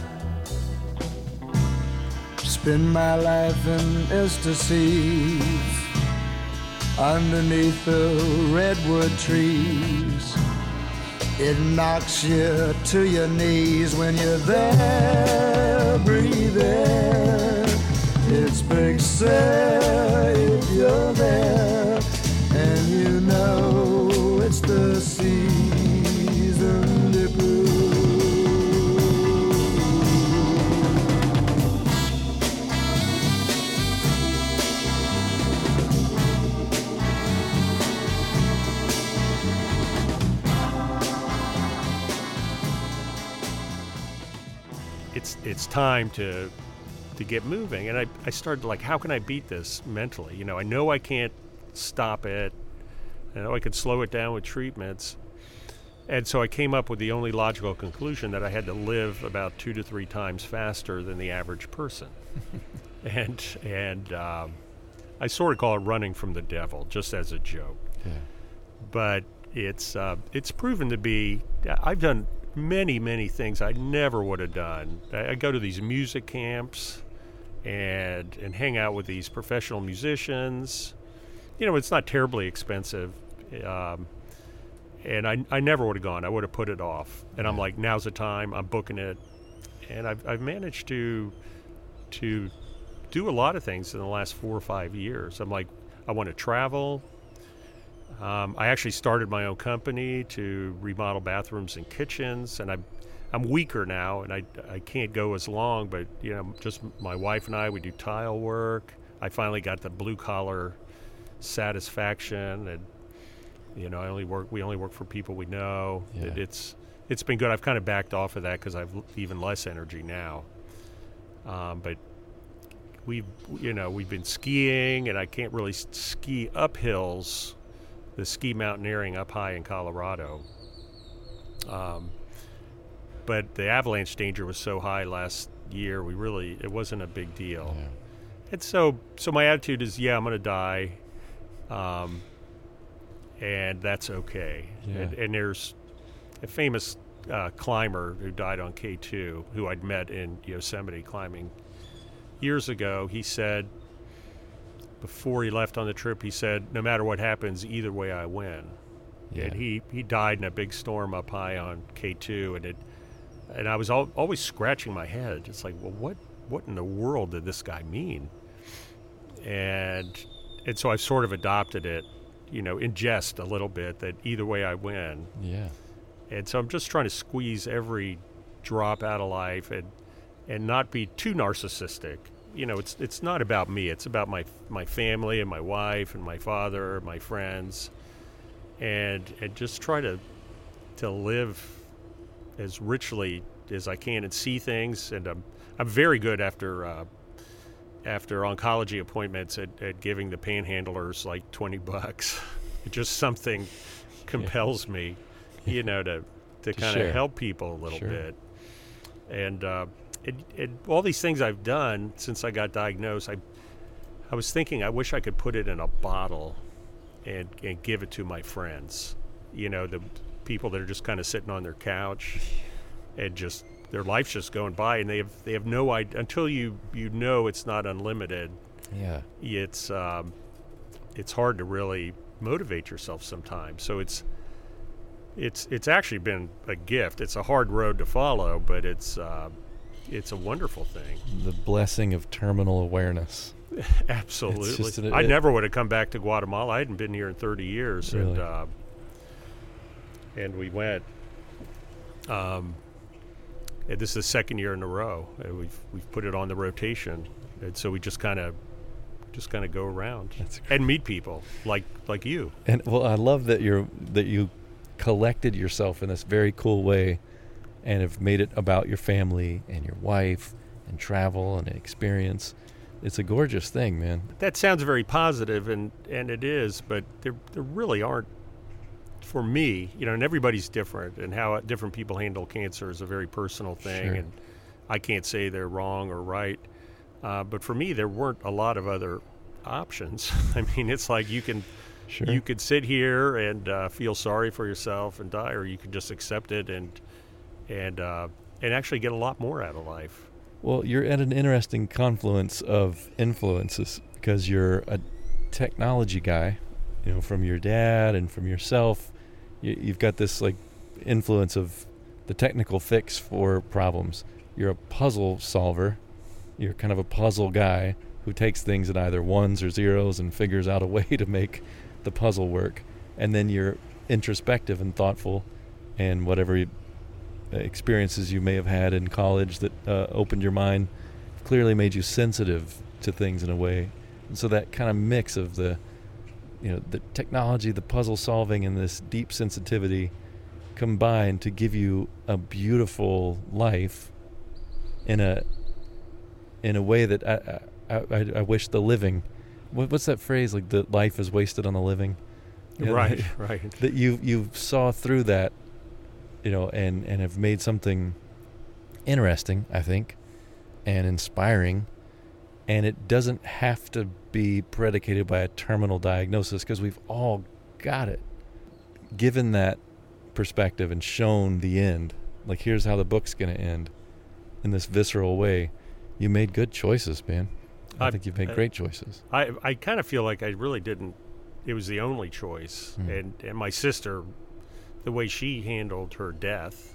Spend my life in ecstasies underneath the redwood trees. It knocks you to your knees when you're there, breathing. It's big say if you're there, it's the season it's it's time to to get moving. And I, I started like how can i beat this mentally? You know i know i can't stop it i know i could slow it down with treatments and so i came up with the only logical conclusion that i had to live about two to three times faster than the average person and and um, i sort of call it running from the devil just as a joke Yeah. but it's uh, it's proven to be. I've done many many things I never would have done. I, I go to these music camps and and hang out with these professional musicians. You know, it's not terribly expensive. Um, and I, I never would have gone. I would have put it off. And I'm like, now's the time. I'm booking it. And I've, I've managed to to do a lot of things in the last four or five years. I'm like, I want to travel. Um, I actually started my own company to remodel bathrooms and kitchens, and I'm I'm weaker now, and I I can't go as long. But you know, just my wife and I, we do tile work. I finally got the blue collar satisfaction, and you know, I only work. We only work for people we know. Yeah. It, it's it's been good. I've kind of backed off of that because I've even less energy now. Um, but we've you know we've been skiing, and I can't really ski up hills. The ski mountaineering up high in Colorado. Um, but the avalanche danger was so high last year. We really it wasn't a big deal. Yeah. And so, so my attitude is, yeah, I'm going to die, um, and that's okay. Yeah. And, and there's a famous uh, climber who died on K2, who I'd met in Yosemite climbing years ago. He said, before he left on the trip, he said, "No matter what happens, either way, I win." Yeah. And he he died in a big storm up high on K2, and it and I was al- always scratching my head. It's like, well, what what in the world did this guy mean? And and so I've sort of adopted it, you know, ingest a little bit that either way I win. Yeah. And so I'm just trying to squeeze every drop out of life and and not be too narcissistic. You know, it's it's not about me. It's about my my family and my wife and my father, my friends, and and just try to to live as richly as I can and see things. And I'm I'm very good after uh, after oncology appointments at, at giving the panhandlers like twenty bucks. It just something compels me, you know, to to, To kind of help people a little Sure. bit. And uh, it, it, all these things I've done since I got diagnosed, I I was thinking I wish I could put it in a bottle and and give it to my friends. You know, the people that are just kind of sitting on their couch and just their life's just going by and they have they have no idea until you you know it's not unlimited Yeah. it's um, it's hard to really motivate yourself sometimes. So it's it's it's actually been a gift. It's a hard road to follow, but it's uh, it's a wonderful thing. The blessing of terminal awareness. Absolutely. an- I it- never would have come back to Guatemala. I hadn't been here in 30 years, and uh, and we went. Um, this is the second year in a row. We've we've put it on the rotation, and so we just kind of just kind of go around and meet people like like you. And well, I love that you're that you collected yourself in this very cool way, and have made it about your family and your wife and travel and experience. It's a gorgeous thing, man. That sounds very positive, and and it is, but there there really aren't. For me, you know, and everybody's different, and how different people handle cancer is a very personal thing, Sure. and I can't say they're wrong or right. Uh, but for me, there weren't a lot of other options. I mean, it's like you can Sure. you could sit here and uh, feel sorry for yourself and die, or you could just accept it and and uh, and actually get a lot more out of life. Well, you're at an interesting confluence of influences because you're a technology guy, you know, from your dad and from yourself. You, you've got this like influence of the technical fix for problems. You're a puzzle solver. You're kind of a puzzle guy who takes things at either ones or zeros and figures out a way to make the puzzle work. And then you're introspective and thoughtful, and whatever experiences you may have had in college that uh, opened your mind clearly made you sensitive to things in a way. And so that kind of mix of the, you know, the technology, the puzzle solving, and this deep sensitivity combine to give you a beautiful life in a in a way that I I, I, I wish the living. What, what's that phrase? Like the life is wasted on the living. You know, right, like- right. that you you saw through that, you know, and and have made something interesting, I think, and inspiring, and it doesn't have to be predicated by a terminal diagnosis because we've all got it. Given that perspective and shown the end, like here's how the book's going to end, in this visceral way, you made good choices, man. I, I- think you've made I- great choices. I I kind of feel like I really didn't. It was the only choice, Hmm. and and my sister, the way she handled her death,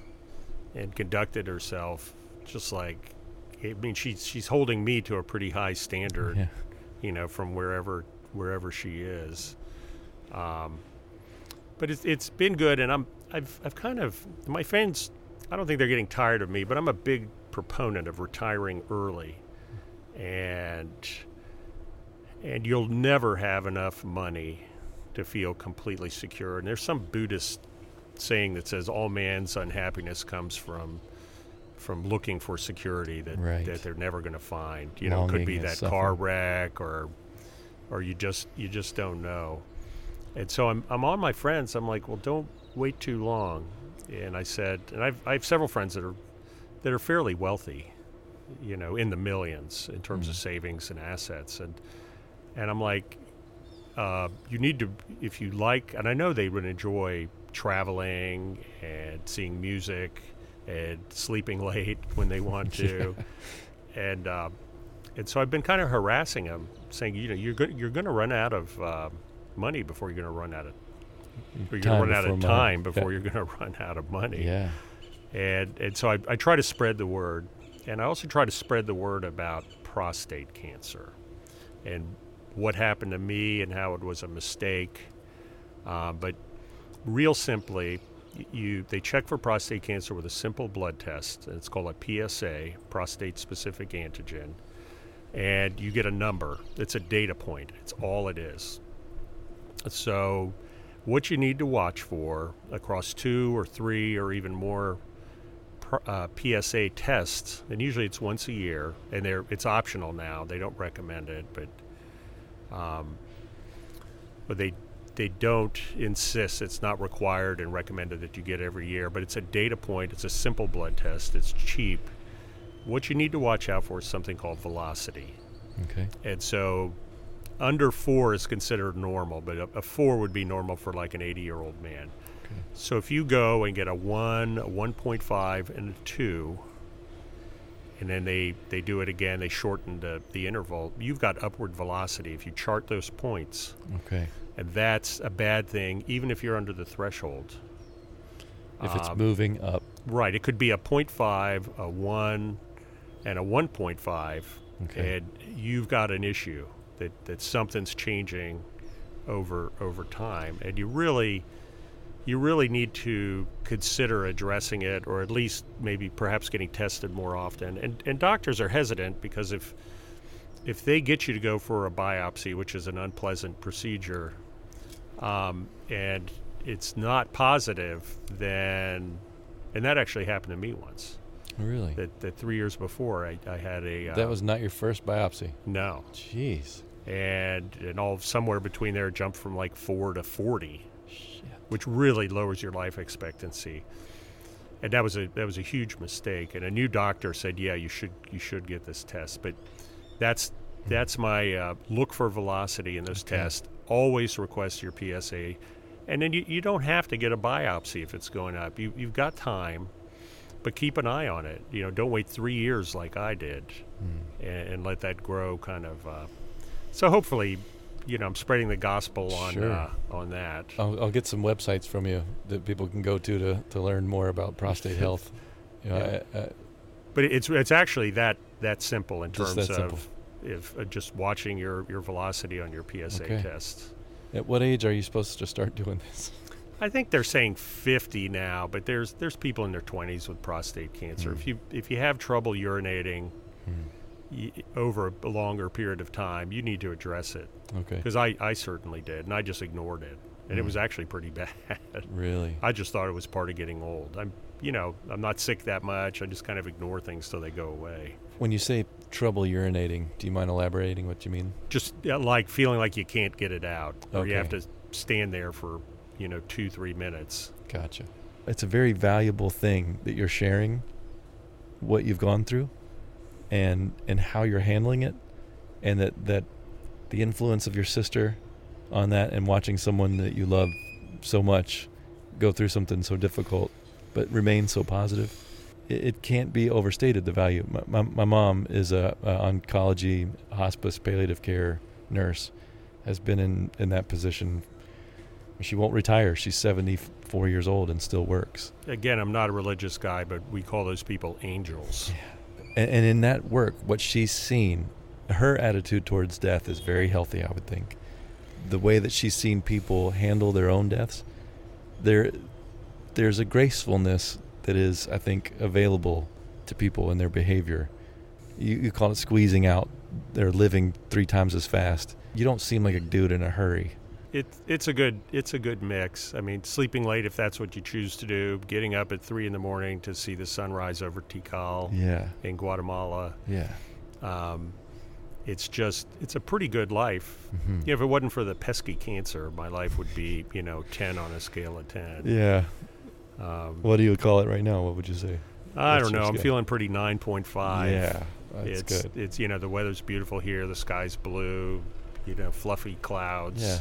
and conducted herself, just like, I mean, she's she's holding me to a pretty high standard, Yeah. you know, from wherever wherever she is. Um, but it's it's been good, and I'm I've I've kind of my friends. I don't think they're getting tired of me, but I'm a big proponent of retiring early, and and you'll never have enough money to feel completely secure. And there's some Buddhist saying that says all man's unhappiness comes from from looking for security that Right. that they're never going to find. You know, it could be Longing that car wreck or or you just you just don't know. And so I'm I'm on my friends. I'm like, well, don't wait too long. And I said, and I've I have several friends that are that are fairly wealthy, you know, in the millions in terms of Mm. savings and assets. And and I'm like, uh, you need to if you like, and I know they would enjoy traveling and seeing music and sleeping late when they want to, and. Uh, and so I've been kind of harassing them, saying, you know, you're go- you're going to run out of uh, money before you're going to run out of, you're going Time to run out of before money. time Yeah. you're going to run out of money. Yeah. And and so I, I try to spread the word, and I also try to spread the word about prostate cancer, and what happened to me and how it was a mistake. Uh, but real simply, you they check for prostate cancer with a simple blood test. It's called a PSA, prostate specific antigen, and you get a number. It's a data point. It's all it is. So, what you need to watch for across two or three or even more uh, PSA tests, and usually it's once a year, and they're it's optional now. They don't recommend it, but um, but they they don't insist. It's not required and recommended that you get every year. But it's a data point. It's a simple blood test. It's cheap. What you need to watch out for is something called velocity. Okay. And so under four is considered normal, but a, a four would be normal for like an 80 year old man. Okay. So if you go and get a one, a 1.5, and a two, and then they, they do it again, they shorten the, the interval, you've got upward velocity if you chart those points. Okay. And that's a bad thing, even if you're under the threshold. If it's Um, moving up. Right. It could be a 0.5, a 1, and a 1.5 Okay. and you've got an issue that, that something's changing over over time and you really you really need to consider addressing it or at least maybe perhaps getting tested more often and and doctors are hesitant because if if they get you to go for a biopsy which is an unpleasant procedure um, and it's not positive then and that actually happened to me once really? that, that three years before I, I had a uh, that was not your first biopsy. no Jeez. and and all somewhere between there jumped from like four to 40 Shit. which really lowers your life expectancy and that was a that was a huge mistake and a new doctor said yeah you should you should get this test but that's that's my uh, look for velocity in those Okay. tests always request your psa and then you, you don't have to get a biopsy if it's going up you, you've got time but keep an eye on it you know don't wait three years like i did Hmm. and, and let that grow kind of uh, so hopefully you know i'm spreading the gospel on Sure. uh, on that I'll, I'll get some websites from you that people can go to to, to learn more about prostate health. You know, Yeah. I, I, But it's it's actually that that simple in terms that simple. If uh, just watching your, your velocity on your PSA Okay. test. at what age are you supposed to start doing this? I think they're saying 50 now, but there's there's people in their 20s with prostate cancer. Hmm. If you if you have trouble urinating y- over a longer period of time, you need to address it Okay. because I, I certainly did, and I just ignored it, and it Hmm. was actually pretty bad. Really? I just thought it was part of getting old. I'm you know I'm not sick that much. I just kind of ignore things till they go away. When you say trouble urinating, do you mind elaborating what you mean? just yeah, like feeling like you can't get it out or you have to stand there for you know two three minutes Gotcha. It's a very valuable thing that you're sharing what you've gone through and and how you're handling it and that that the influence of your sister on that and watching someone that you love so much go through something so difficult but remain so positive it, can't be overstated the value. My, my, my mom is a, a oncology hospice palliative care nurse has been in in that position. She won't retire. She's 74 years old and still works. Again i'm not a religious guy but we call those people angels. And, and in that work what she's seen her attitude towards death is very healthy i would think. The way that she's seen people handle their own deaths there there's a gracefulness that is, I think, available to people in their behavior. You, you call it squeezing out. They're living three times as fast. You don't seem like a dude in a hurry. It, it's a good it's a good mix. I mean, sleeping late if that's what you choose to do, getting up at three in the morning to see the sunrise over Tikal Yeah, in Guatemala. yeah. Um, it's just it's a pretty good life. Mhm. You know, if it wasn't for the pesky cancer, my life would be you know ten on a scale of ten. Yeah. Um, What do you call it right now? What would you say? I what's don't know. I'm feeling pretty nine point five. Yeah, that's it's good. it's you know the weather's beautiful here. The sky's blue. You know, fluffy clouds. Yeah.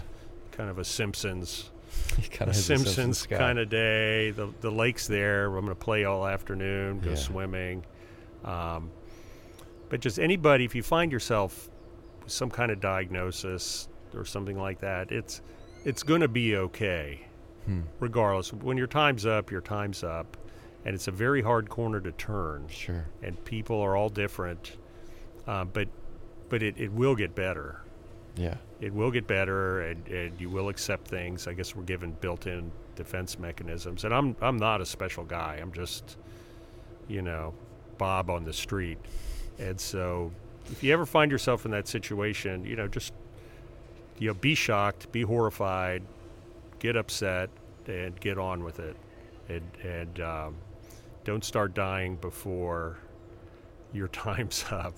Kind of a Simpsons kind a of Simpsons kind of day. The the lake's there. I'm going to play all afternoon, go Yeah. swimming. Um, but just anybody, if you find yourself with some kind of diagnosis or something like that, it's it's going to be okay, Hmm. regardless. When your time's up, your time's up, and it's a very hard corner to turn. Sure. And people are all different, uh, but but it, it will get better Yeah. it will get better and, and you will accept things. I guess we're given built in defense mechanisms. And I'm I'm not a special guy. I'm just, you know, Bob on the street. And so if you ever find yourself in that situation, you know, just you know, be shocked, be horrified, get upset, and get on with it. And and um, don't start dying before your time's up.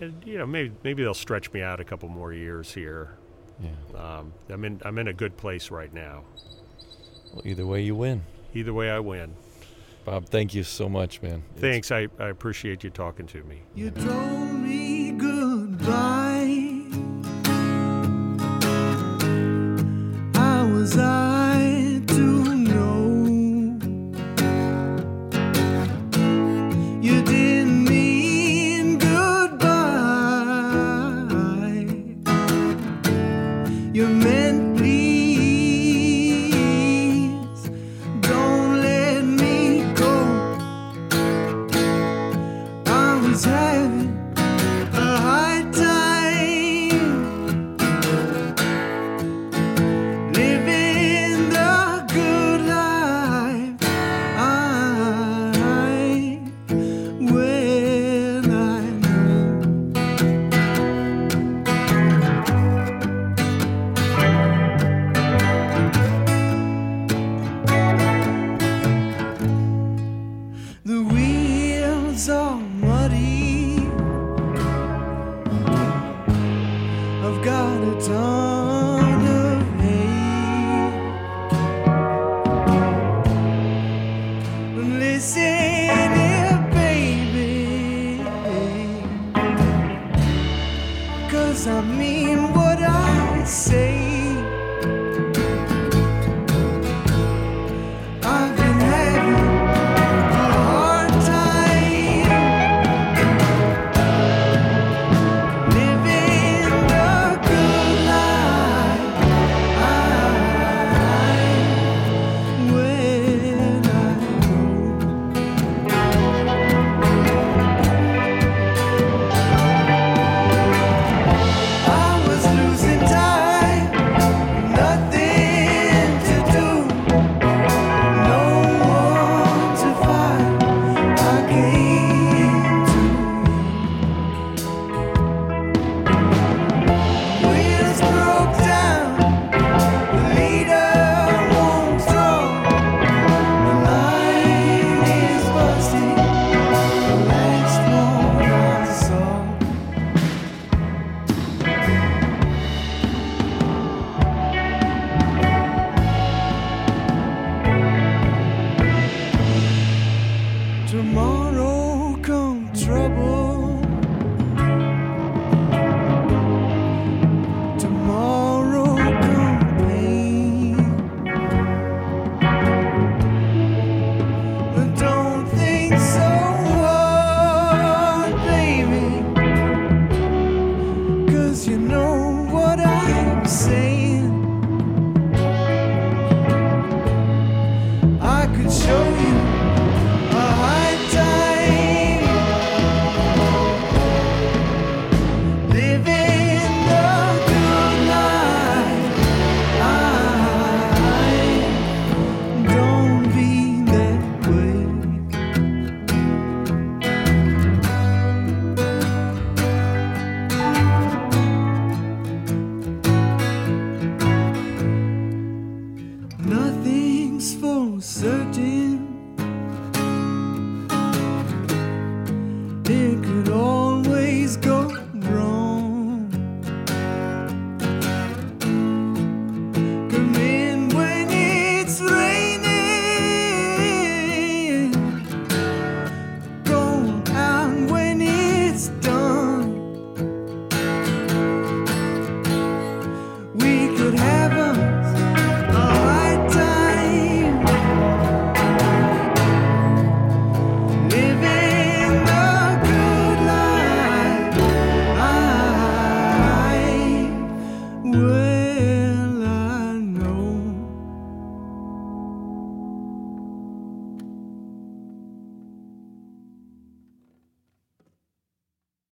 And you know, maybe maybe they'll stretch me out a couple more years here. Yeah. Um, I'm in I'm in a good place right now. Well, either way, you win. Either way, I win. Bob, thank you so much, man. It's- Thanks. I, I appreciate you talking to me. You told me goodbye. Was I to know? You didn't mean goodbye. You meant please don't let me go. I was having